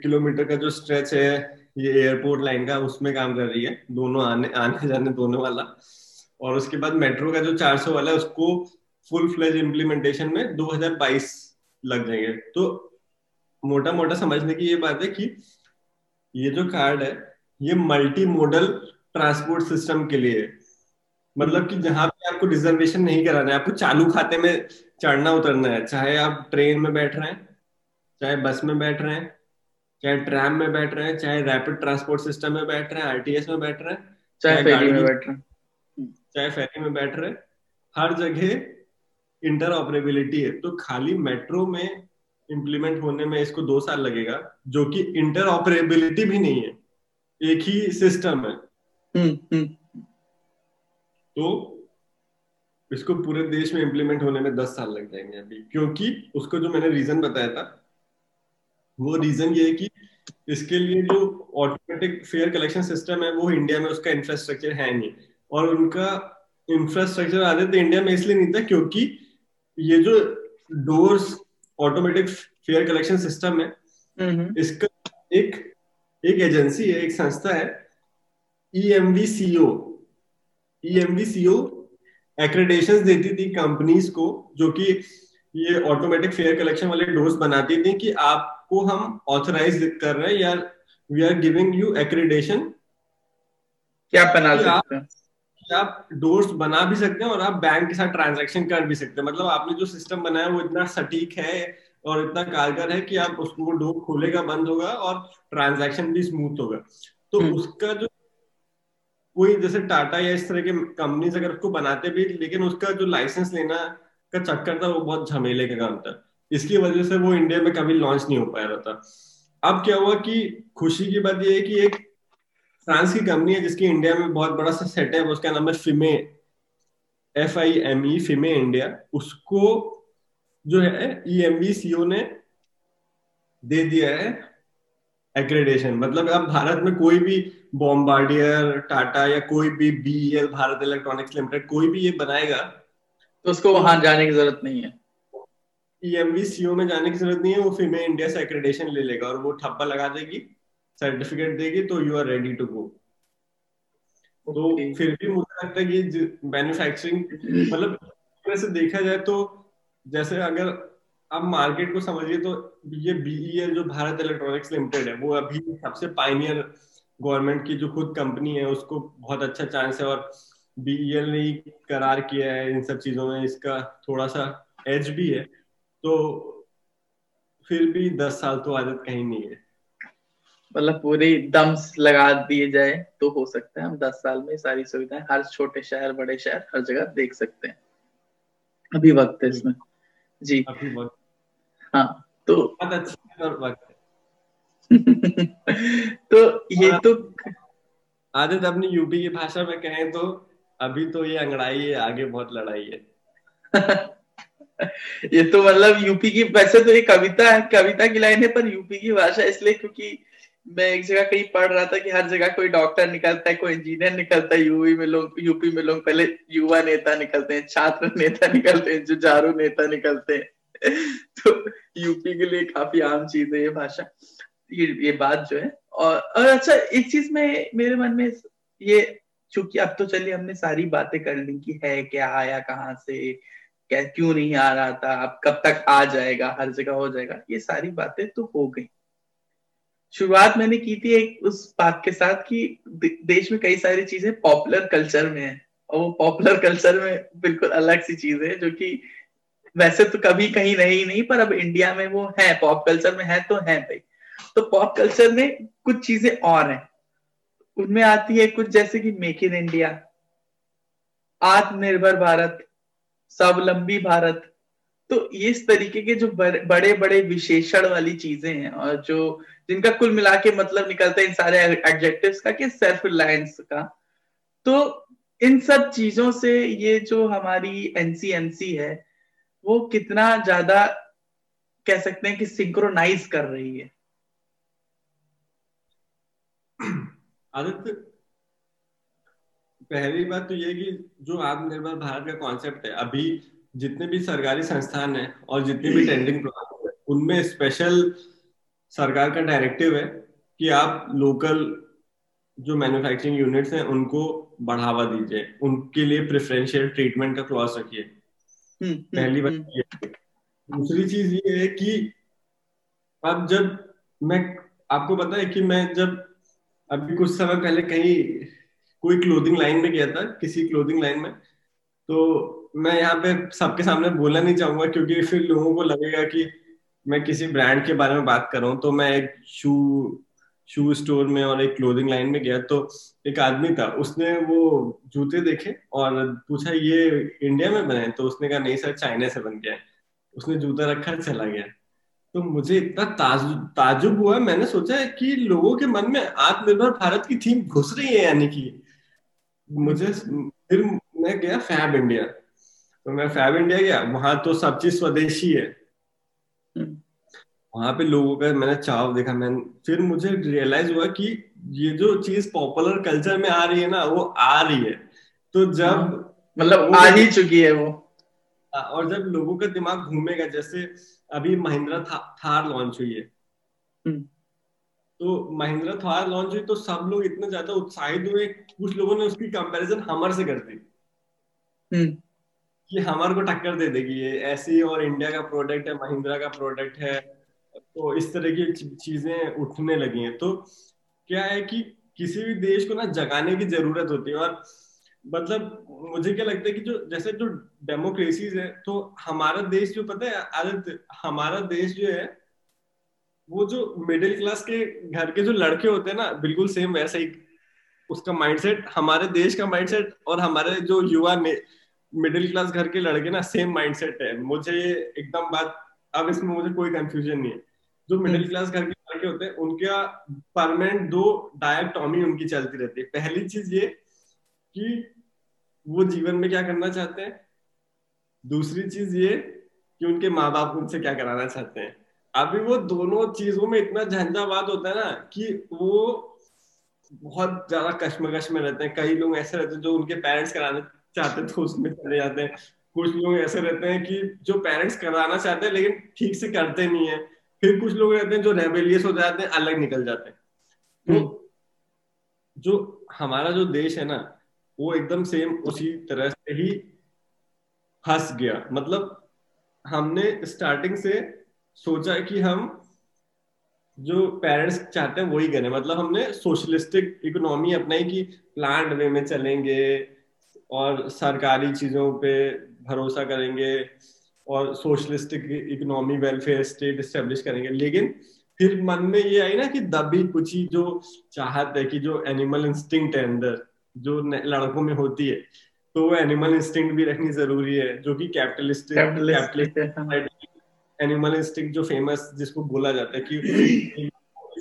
किलोमीटर का जो स्ट्रेच है ये एयरपोर्ट लाइन का उसमें काम कर रही है, दोनों आने आने जाने दोनों वाला। और उसके बाद मेट्रो का जो 400 वाला है, उसको फुल फ्लेज इम्प्लीमेंटेशन में 2022 लग जाएँगे। तो मोटा मोटा समझने की ये बात है कि ये जो कार्ड है, ये मल्टी मॉडल ट्रांसपोर्ट सिस्टम के लिए है। मतलब कि जहाँ पे आपको रिजर्वेशन नहीं कराना है, आपको चालू खाते में चढ़ना उतरना है। चाहे आप ट्रेन में बैठ रहे हैं, चाहे बस में बैठ रहे हैं चाहे ट्रैम में बैठ रहे हैं चाहे रैपिड ट्रांसपोर्ट सिस्टम में बैठ रहे हैं आरटीएस में बैठ रहे हैं चाहे फेरी में बैठ रहे हैं। चाहे फेरी में बैठ रहे हैं हर जगह इंटर ऑपरेबिलिटी है। तो खाली मेट्रो में इंप्लीमेंट होने में इसको दो साल लगेगा जो कि इंटर ऑपरेबिलिटी भी नहीं है एक ही सिस्टम है। हम्म, हम्म। तो इसको पूरे देश में इंप्लीमेंट होने में दस साल लग जाएँगे अभी क्योंकि उसको जो मैंने रीजन बताया था वो रीजन ये है कि इसके लिए जो ऑटोमेटिक फेयर कलेक्शन सिस्टम है वो इंडिया में उसका इंफ्रास्ट्रक्चर है नहीं और उनका इंफ्रास्ट्रक्चर आधे तो इंडिया में इसलिए नहीं था क्योंकि ये जो doors automatic fare collection system है। इसका एक एक एजेंसी है एक संस्था है E M V CO E M V CO accreditation देती थी कंपनीज़ को जो कि ये ऑटोमेटिक फेयर कलेक्शन वाले डोर्स बनाती थी कि आप को हम ऑथराइज कर रहे हैं या we are giving you accreditation क्या बना सकते हैं? आप डोर्स बना भी सकते हैं और आप बैंक के साथ ट्रांजैक्शन कर भी सकते हैं। मतलब आपने जो सिस्टम बनाया वो इतना सटीक है और इतना कारगर है कि आप उसको डोर खोलेगा बंद होगा और ट्रांजैक्शन भी स्मूथ होगा। तो hmm. उसका जो कोई जैसे टाटा या इस तरह के कंपनीज़ अगर उसको बनाते भी लेकिन उसका जो लाइसेंस लेना का चक्कर था वो बहुत झमेले का काम था। इसकी वजह से वो इंडिया में कभी लॉन्च नहीं हो पाया था अब क्या हुआ कि खुशी की बात यह है कि एक फ्रांस की कंपनी है जिसकी इंडिया में बहुत बड़ा सा सेट है, उसका नाम है FIME F I M E FIME India उसको जो है ई एम बी सीओ ने दे दिया है एक्रेडेशन मतलब अब भारत में कोई भी बॉम्बार्डियर टाटा या कोई भी B L Bharat electronics limited कोई भी ये बनाएगा तो उसको वहाँ जाने की ज़रूरत नहीं है। ईएमवी सीओ में जाने की ज़रूरत नहीं है वो फीमे इंडिया से ले लेगा और वो ठप्पा लगा देगी सर्टिफिकेट देगी तो you are ready to go तो फिर भी मुझे लगता है कि मैन्युफैक्चरिंग मतलब वैसे देखा जाए तो जैसे अगर आप मार्केट को समझिए तो ये बीईएल जो भारत इलेक्ट्रॉनिक्स लिमिटेड है वो अभी सबसे पाइनियर गवर्नमेंट की जो खुद कंपनी है उसको बहुत अच्छा चांस है और बीईएल ने करार किया है इन सब चीज़ों में इसका थोड़ा सा एज भी है। तो फिर भी दस साल तो आदत कहीं नहीं है। मतलब पूरी दम लगा दिए जाए तो हो सकता है हम दस साल में सारी सुविधाएँ हर छोटे शहर बड़े शहर हर जगह देख सकते हैं। अभी वक्त है इसमें। जी। अभी वक्त। हाँ तो बहुत अच्छा वक्त [LAUGHS] तो ये तो आदत अपनी यूपी की भाषा में कहें तो अभी तो ये अंगड़ाई है आगे बहुत लड़ाई है। [LAUGHS] [LAUGHS] ये तो मतलब यूपी की वैसे तो ये कविता है कविता की लाइन है पर यूपी की भाषा इसलिए क्योंकि मैं एक जगह कहीं पढ़ रहा था कि हर जगह कोई डॉक्टर निकलता है कोई इंजीनियर निकलता है यूपी में लोग यूपी में लोग पहले युवा नेता निकलते हैं छात्र नेता निकलते हैं जुझारू नेता निकलते हैं। [LAUGHS] तो यूपी के लिए काफ़ी आम चीज़ है ये भाषा। ये ये बात जो है। और, और अच्छा एक चीज़ में मेरे मन में ये चूँकि अब तो चलिए हमने सारी बातें कर ली कि है क्या आया कहाँ से क्या क्यों नहीं आ रहा था? अब कब तक आ जाएगा? हर जगह हो जाएगा। ये सारी बातें तो हो गई। शुरुआत मैंने की थी एक उस बात के साथ कि देश में कई सारी चीज़ें पॉपुलर कल्चर में है। और वो पॉपुलर कल्चर में बिल्कुल अलग सी चीज़ है, जो कि वैसे तो कभी कहीं रही नहीं, पर अब इंडिया में वो है, पॉप कल्चर में है तो है भाई। तो पॉप कल्चर में कुछ चीज़ें और हैं। उनमें आती है कुछ जैसे कि मेक इन इंडिया, आत्मनिर्भर भारत स्वावलंबी भारत। तो इस तरीके के जो बड़े बड़े विशेषण वाली चीज़ें हैं और जो जिनका कुल मिला के मतलब निकलता है इन सारे एडजेक्टिव्स का कि सेल्फ रिलायंस का। तो इन सब चीज़ों से ये जो हमारी एनसीएमसी है, वो कितना ज़्यादा कह सकते हैं कि सिंक्रोनाइज कर रही है। आदित्य पहली बात तो ये कि जो आत्मनिर्भर भारत का कॉन्सेप्ट है अभी जितने भी सरकारी संस्थान है और जितने भी टेंडिंग प्रोग्राम है उनमें स्पेशल सरकार का डायरेक्टिव है कि आप लोकल जो मैन्युफैक्चरिंग यूनिट्स हैं उनको बढ़ावा दीजिए उनके लिए प्रेफरेंशियल ट्रीटमेंट का क्लॉज रखिए हम्म, पहली बात हम्म। ये दूसरी चीज़ ये है कि अब जब मैं आपको पता है कि मैं जब अभी कुछ समय पहले कहीं कोई क्लोथिंग लाइन में गया था, किसी क्लोथिंग लाइन में। तो मैं यहाँ पे सबके सामने बोलना नहीं चाहूँगा, क्योंकि फिर लोगों को लगेगा कि मैं किसी ब्रांड के बारे में बात कर रहा हूँ तो मैं एक शू शू स्टोर में और एक क्लोथिंग लाइन में गया। तो एक आदमी था, उसने वो जूते देखे और पूछा, ये इंडिया में बने तो उसने कहा, नहीं सर चाइना से बन गया उसने जूता रखा चला गया। तो मुझे इतना ताजुब हुआ, मैंने सोचा कि लोगों के मन में आत्मनिर्भर भारत की थीम घुस रही है यानी कि मुझे फिर मैं गया फैब इंडिया तो मैं फैब इंडिया गया वहाँ तो सब चीज़ स्वदेशी है हम्म। वहाँ पे लोगों का मैंने चाव देखा मैं फिर मुझे रियलाइज़ हुआ कि ये जो चीज़ पॉपुलर कल्चर में आ रही है ना वो आ रही है तो जब हाँ। मतलब आ ही चुकी है वो हाँ, और जब लोगों का दिमाग घूमेगा जैसे अभी महिंद्रा था, थार लॉन्च हुई है हम्म। तो महिंद्रा थार लॉन्च हुई तो सब लोग इतने ज़्यादा उत्साहित हुए कुछ लोगों ने उसकी कंपैरिजन हमर से कर दी हम्म। कि हमर को टक्कर दे देगी ये ऐसी और इंडिया का प्रोडक्ट है महिंद्रा का प्रोडक्ट है तो इस तरह की चीज़ें उठने लगी हैं तो क्या है कि किसी भी देश को ना जगाने की ज़रूरत होती है और मतलब मुझे क्या लगता है कि जो जैसे जो डेमोक्रेसीज है तो हमारा देश जो पता है आदित्य हमारा देश जो है वो जो मिडिल क्लास के घर के जो लड़के होते हैं ना, बिल्कुल सेम वैसा ही उसका माइंडसेट हमारे देश का माइंडसेट और हमारे जो युवा मिडिल क्लास घर के लड़के ना सेम माइंडसेट है। मुझे एकदम बात, अब इसमें मुझे कोई कंफ्यूजन नहीं है। जो मिडिल क्लास घर के लड़के होते हैं, उनका परमानेंट दो डायटॉमी उनकी चलती रहती है। पहली चीज़ ये कि वो जीवन में क्या करना चाहते हैं। दूसरी चीज़ ये कि उनके माँ बाप उनसे क्या कराना चाहते हैं। अभी वो दोनों चीज़ों में इतना झंझावात होता है ना कि वो बहुत ज़्यादा कश्मकश में रहते हैं। कई लोग ऐसे रहते हैं जो उनके पेरेंट्स कराना चाहते थे उसमें चले जाते हैं। कुछ लोग ऐसे रहते हैं कि जो पेरेंट्स कराना चाहते हैं लेकिन ठीक से करते नहीं है। फिर कुछ लोग रहते हैं जो रेबेलियस हो जाते हैं अलग निकल जाते हैं। तो हम्म। जो हमारा जो देश है ना वो एकदम सेम उसी तरह से ही फंस गया। मतलब हमने स्टार्टिंग से सोचा कि हम जो पेरेंट्स चाहते हैं वही करें। मतलब हमने सोशलिस्टिक इकोनॉमी अपनाई कि प्लांट वे में चलेंगे और सरकारी चीज़ों पे भरोसा करेंगे और socialistic economy welfare state establish करेंगे। लेकिन फिर मन में ये आई ना कि दबी कुची जो चाहत है कि जो एनिमल इंस्टिंक्ट है अंदर जो लड़कों में होती है तो वो एनिमल इंस्टिंक्ट भी रखनी ज़रूरी है जो कि कैपिटलिस्टिक एनिमल इंस्टिंक्ट जो फ़ेमस जिसको बोला जाता है कि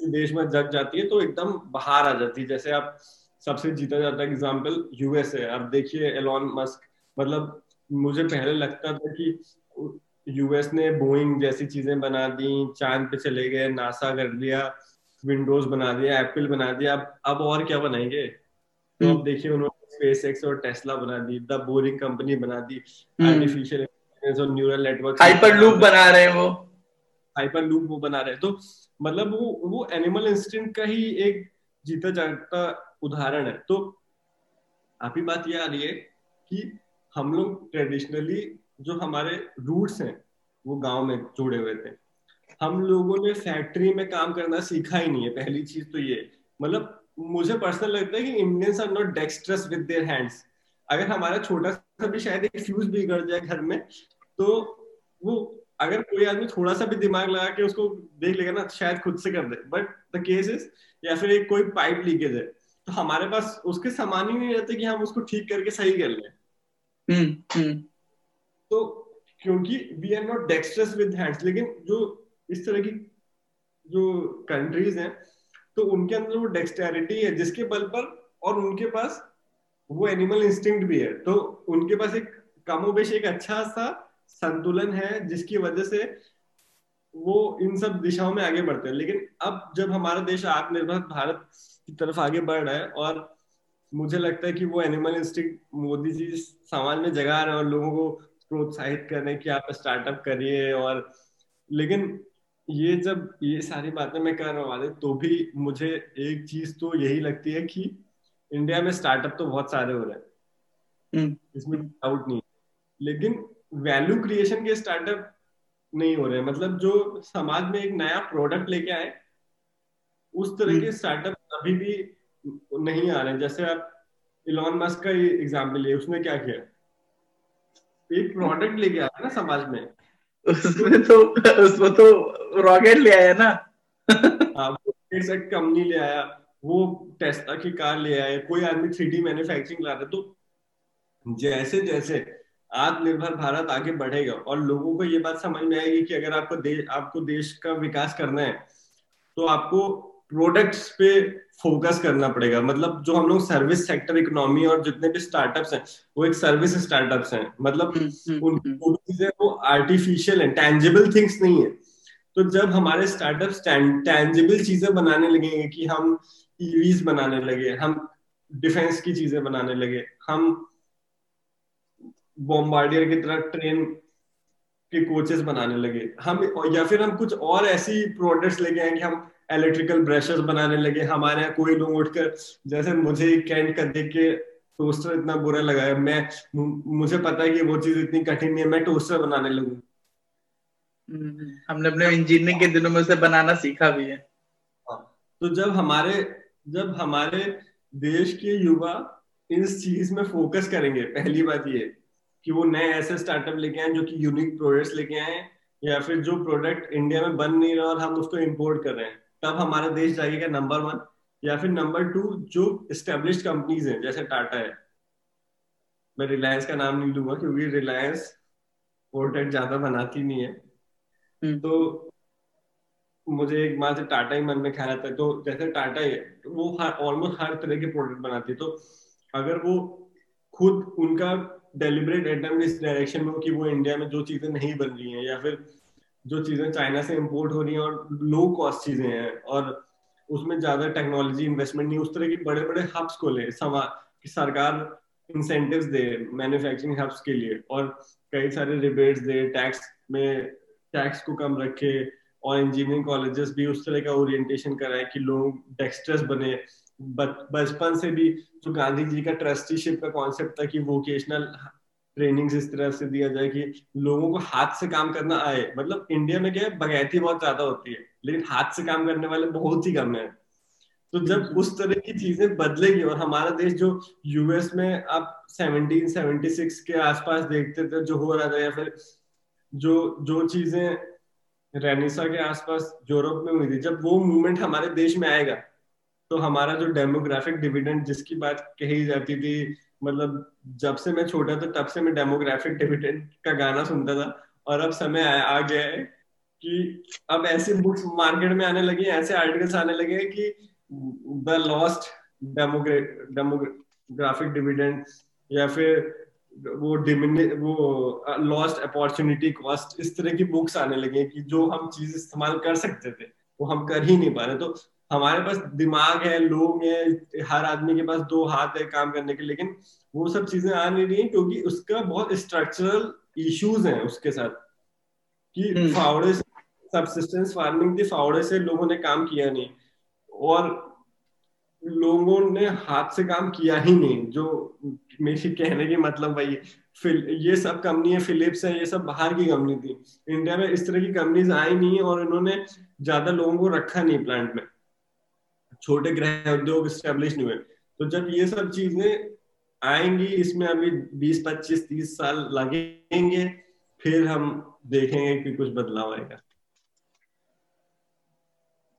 देश में जग जाती है तो एकदम बाहर आ जाती है। जैसे आप सबसे जीता जाता एग्ज़ाम्पल यूएस है अब देखिए एलॉन मस्क मतलब मुझे पहले लगता था कि यूएस ने बोइंग जैसी चीज़ें बना दी चाँद पे चले गए नासा कर दिया विंडोज़ बना दिया एप्पल बना दिया। अब अब और क्या बनाएँगे? तो अब हम्म। देखिए उन्होंने स्पेस एक्स और टेस्ला बना दी द बोरिंग कंपनी बना दी आर्टिफिशियल हाइपर लूप बना रहे हैं वो। हाइपर लूप वो बना रहे हैं। तो मतलब वो वो एनिमल इंस्टिंक्ट का ही एक जीता जागता उदाहरण है। तो आप ही बात ये आ रही है कि हम लोग ट्रेडिशनली जो हमारे रूट्स हैं वो गाँव में जुड़े हुए थे। हम लोगों ने फैक्ट्री में काम करना सीखा ही नहीं है। पहली चीज़ तो ये। मतलब मुझे पर्सनल लगता है कि Indians are not dexterous with their hands अगर हमारा छोटा भी शायद एक फ्यूज बिगड़ जाए घर में। तो वो अगर कोई आदमी थोड़ा सा भी दिमाग लगा के उसको देख लेगा ना शायद खुद से कर दे। बट द केस इज़ या फिर एक कोई पाइप लीकेज है तो हमारे पास उसके सामान ही नहीं रहते कि हम उसको ठीक करके सही कर लें। हम्म, हम्म। तो क्योंकि we are not dexterous with hands लेकिन जो इस तरह की जो कंट्रीज़ हैं तो उनके अंदर वो डेक्सटेरिटी है जिसके बल पर और उनके पास वो एनिमल इंस्टिंक्ट भी है। तो उनके पास एक कमोबेश एक अच्छा सा संतुलन है, जिसकी वजह से वो इन सब दिशाओं में आगे बढ़ते हैं। लेकिन अब जब हमारा देश आत्मनिर्भर भारत की तरफ़ आगे बढ़ रहा है और मुझे लगता है कि वो एनिमल इंस्टिंक्ट मोदी जी समाज में जगा रहे हैं और लोगों को प्रोत्साहित कर रहे हैं कि आप स्टार्टअप करिए और लेकिन ये जब ये सारी बातें मैं कर रहा हूँ तो भी मुझे एक चीज़ तो यही लगती है कि इंडिया में स्टार्टअप तो बहुत सारे हो रहे हैं। हम्म। इसमें डाउट नहीं लेकिन वैल्यू क्रिएशन के स्टार्टअप नहीं हो रहे मतलब जो समाज में एक नया प्रोडक्ट लेके आए उस तरह के स्टार्टअप हम्म। अभी भी नहीं आ रहे जैसे आप इलॉन मस्क का एग्ज़ाम्पल है उसने क्या किया? एक प्रोडक्ट लेके आया ना समाज में। उसमें तो उसमें तो रॉकेट ले आया ना। हाँ कंपनी ले आया। वो टेस्ला की कार ले आए कोई आदमी थ्री डी मैन्युफैक्चरिंग ला रहा तो जैसे जैसे आत्मनिर्भर भारत आगे बढ़ेगा और लोगों को ये बात समझ में आएगी कि अगर आपको देश आपको देश का विकास करना है तो आपको प्रोडक्ट्स पे फोकस करना पड़ेगा। मतलब जो हम लोग सर्विस सेक्टर इकोनॉमी और जितने भी स्टार्टअप्स हैं वो एक सर्विस स्टार्टअप्स हैं। मतलब हम्म, हम्म, उनकी हम्म। चीज़ें वो आर्टिफिशियल है टैंजिबल थिंग्स नहीं है। तो जब हमारे स्टार्टअप टैंजिबल चीज़ें बनाने लगेंगे कि हम ईवीज बनाने लगे हम डिफेंस की चीज़ें बनाने लगे। हम बॉम्बार्डियर की तरह ट्रेन के कोचेस बनाने लगे। हम या फिर हम कुछ और ऐसी प्रोडक्ट्स लेके आए कि हम इलेक्ट्रिकल ब्रशेस बनाने लगे। हमारे यहाँ कोई लोग उठकर जैसे मुझे कैंट कर देख के टोस्टर इतना बुरा लगा है मैं मुझे पता है कि वो चीज़ इतनी कठिन नहीं है मैं टोस्टर बनाने लगू। हम्म, हमने अपने इंजीनियरिंग के दिनों में उसे बनाना सीखा भी है। हाँ, तो जब हमारे जब हमारे देश के युवा इस चीज़ में फोकस करेंगे पहली बात ये कि वो नए ऐसे स्टार्टअप लेके आए जो कि यूनिक प्रोडक्ट्स लेके आए या फिर जो प्रोडक्ट इंडिया में बन नहीं रहा और हम उसको इम्पोर्ट कर रहे हैं। तब हमारा देश जाएगा नंबर वन या फिर नंबर टू जो स्टेब्लिश कंपनीज़ हैं जैसे टाटा है। मैं रिलायंस का नाम नहीं लूँगा क्योंकि रिलायंस प्रोडक्ट ज़्यादा बनाती नहीं है। हम्म। तो मुझे एक बार से टाटा ही मन में ख्याल आता है तो जैसे टाटा है वो ऑलमोस्ट हर तरह के प्रोडक्ट बनाती है तो अगर वो खुद उनका डेलिबरेट अटेम्प्ट इस डायरेक्शन में हो कि वो इंडिया में जो चीज़ें नहीं बन रही हैं, या फिर जो चीज़ें चाइना से इम्पोर्ट हो रही हैं और लो कॉस्ट चीज़ें हैं, और उसमें ज़्यादा टेक्नोलॉजी इन्वेस्टमेंट नहीं, उस तरह के बड़े बड़े हब्स खोले कि सरकार इंसेंटिव्स दे मैन्युफैक्चरिंग हब्स के लिए, और कई सारे रिबेट्स दे टैक्स में टैक्स को कम रखे और इंजीनियरिंग कॉलेजेस भी उस तरह का ओरिएंटेशन कराए कि लोग डेक्स्ट्रस बने। बचपन से भी जो गांधी जी का ट्रस्टीशिप का कॉन्सेप्ट था कि वोकेशनल ट्रेनिंग इस तरह से दिया जाए कि लोगों को हाथ से काम करना आए। मतलब इंडिया में क्या है, बगैती बहुत ज़्यादा होती है, लेकिन हाथ से काम करने वाले बहुत ही कम है। तो जब उस तरह की चीज़ें बदलेगी और हमारा देश जो यूएस में आप 1776 के आसपास देखते थे, जो हो रहा था या फिर जो जो चीज़ें रेनिसा के आसपास यूरोप में हुई थी। जब वो मूवमेंट हमारे देश में आएगा तो हमारा जो डेमोग्राफिक डिविडेंड जिसकी बात कही जाती थी मतलब जब से मैं छोटा था तब से मैं डेमोग्राफिक डिविडेंड का गाना सुनता था। और अब समय आ, आ गया है कि अब ऐसी बुक्स मार्केट में आने लगी ऐसे आर्टिकल्स आने लगे कि द लॉस्ट डेमोग्राफिक डिविडेंड या फिर वो डिमिनि वो लॉस्ट अपॉर्चुनिटी कॉस्ट इस तरह की बुक्स आने लगे कि जो हम चीज़ इस्तेमाल कर सकते थे वो हम कर ही नहीं पा रहे। तो हमारे पास दिमाग है लोग हैं हर आदमी के पास दो हाथ है काम करने के लेकिन वो सब चीज़ें आ नहीं रही है क्योंकि उसका बहुत स्ट्रक्चरल इश्यूज़ हैं उसके साथ। कि हम्म। फावड़े से सबसिस्टेंस फ़ार्मिंग थी फावड़े से लोगों ने काम किया नहीं। और लोगों ने हाथ से काम किया ही नहीं, जो मेरी कहने की मतलब भाई ये सब कंपनी है, फिलिप्स है, ये सब बाहर की कंपनी थी। इंडिया में इस तरह की कंपनीज़ आई नहीं है और इन्होंने ज़्यादा लोगों को रखा नहीं प्लांट में। छोटे ग्रह उद्योग स्टेब्लिश नहीं हुए। तो जब ये सब चीज़ें आएँगी, इसमें अभी 20 25 30 साल लगेंगे, फिर हम देखेंगे कि कुछ बदलाव आएगा।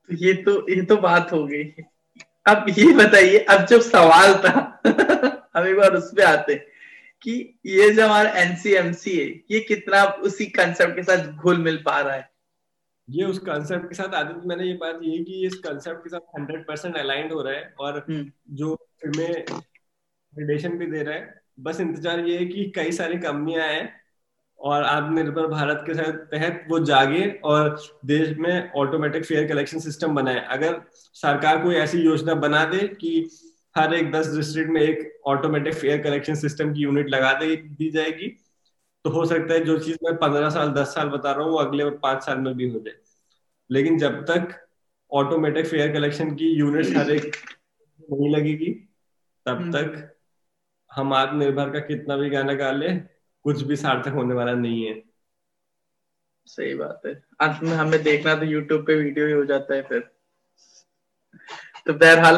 तो ये तो ये तो बात हो गई। अब ये बताइए अब जब सवाल था हम एक बार उस पर आते कि ये जो हमारा एनसीएमसी है ये कितना उसी कंसेप्ट के साथ घुल मिल पा रहा है ये उस कंसेप्ट के साथ आदित्य मैंने ये बात ये की इस कंसेप्ट के साथ हंड्रेड परसेंट अलाइंड हो रहा है और हम्म। जो फ़िल्में भी दे रहा है बस इंतज़ार ये है कि कई सारी कंपनियाँ आए और आत्मनिर्भर भारत के तहत वो जागे और देश में ऑटोमेटिक फेयर कलेक्शन सिस्टम बनाए अगर सरकार कोई ऐसी योजना बना दे कि हर एक दस डिस्ट्रिक्ट में एक ऑटोमेटिक फेयर कलेक्शन सिस्टम की यूनिट लगा दे दी जाएगी तो हो सकता है जो चीज़ मैं पंद्रह साल दस साल बता रहा हूँ वो अगले पाँच साल में भी हो जाए लेकिन जब तक ऑटोमेटिक फेयर कलेक्शन की यूनिट हर एक नहीं लगेगी तब हम्म। तक हम आत्मनिर्भर का कितना भी गाना गा ले कुछ भी सार्थक होने वाला नहीं है। सही बात है। अंत में हमें देखना तो यूट्यूब पे वीडियो ही हो जाता है फिर। तो बहरहाल,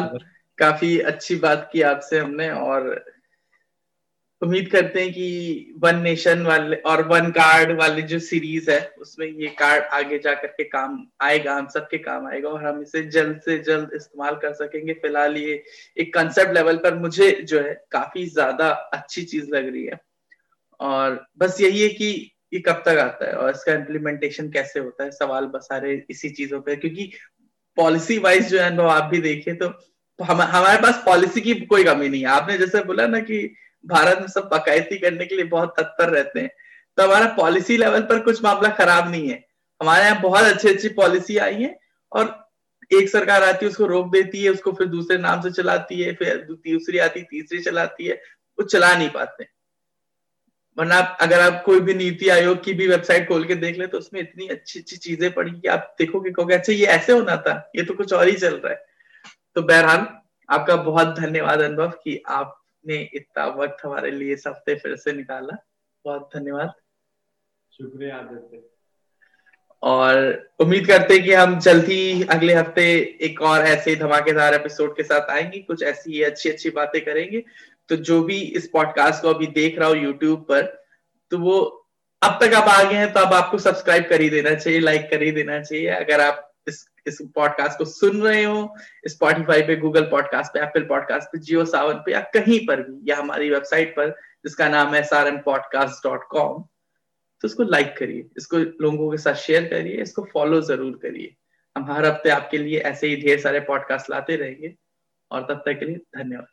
काफ़ी अच्छी बात की आपसे हमने और उम्मीद करते हैं कि वन नेशन वाले और वन कार्ड वाले जो सीरीज़ है, उसमें ये कार्ड आगे जा करके काम आएगा, हम सबके काम आएगा और हम इसे जल्द से जल्द इस्तेमाल कर सकेंगे। फ़िलहाल ये एक कंसेप्ट लेवल पर मुझे जो है काफ़ी ज़्यादा अच्छी चीज़ लग रही है। और बस यही है कि ये कब तक आता है और इसका इम्प्लीमेंटेशन कैसे होता है, सवाल बस सारे इसी चीज़ों पे क्योंकि पॉलिसी वाइज जो है अनुभव आप भी देखें तो हम, हमारे पास पॉलिसी की कोई कमी नहीं है। आपने जैसे बोला ना कि भारत में सब बकायती करने के लिए बहुत तत्पर रहते हैं तो हमारा पॉलिसी लेवल पर कुछ मामला खराब नहीं है। हमारे यहाँ बहुत अच्छी अच्छी पॉलिसी आई है और एक सरकार आती है, उसको रोक देती है, उसको फिर दूसरे नाम से चलाती है, फिर दूसरी आती तीसरी चलाती है, वो चला नहीं पाते। वरना आप अगर आप कोई भी नीति आयोग की भी वेबसाइट खोल के देख ले तो उसमें इतनी अच्छी अच्छी चीज़ें पड़ी कि आप देखोगे कहोगे अच्छा ये ऐसे होना था ये तो कुछ और ही चल रहा है। तो बहरहाल आपका बहुत धन्यवाद अनुभव कि आपने इतना वक्त हमारे लिए इस हफ़्ते फिर से निकाला। बहुत धन्यवाद। शुक्रिया आदित्य। और उम्मीद करते हैं कि हम जल्द ही अगले हफ़्ते एक और ऐसे धमाकेदार एपिसोड के साथ आएँगे। कुछ ऐसी अच्छी अच्छी बातें करेंगे। तो जो भी इस पॉडकास्ट को अभी देख रहा हो यूट्यूब पर तो वो अब तक आप आ गए हैं तो अब आपको सब्सक्राइब कर ही देना चाहिए लाइक कर ही देना चाहिए। अगर आप इस इस पॉडकास्ट को सुन रहे हो स्पॉटिफाई पे गूगल पॉडकास्ट पे एप्पल पॉडकास्ट पे जियो सावन पे, या कहीं पर भी, या हमारी वेबसाइट पर, जिसका नाम है एम पॉडकास्ट डॉट कॉम तो इसको लाइक करिए। इसको लोगों के साथ शेयर करिए, इसको फॉलो ज़रूर करिए। हम हर हफ़्ते आपके लिए ऐसे ही ढेर सारे पॉडकास्ट लाते रहेंगे। और तब तक के लिए धन्यवाद।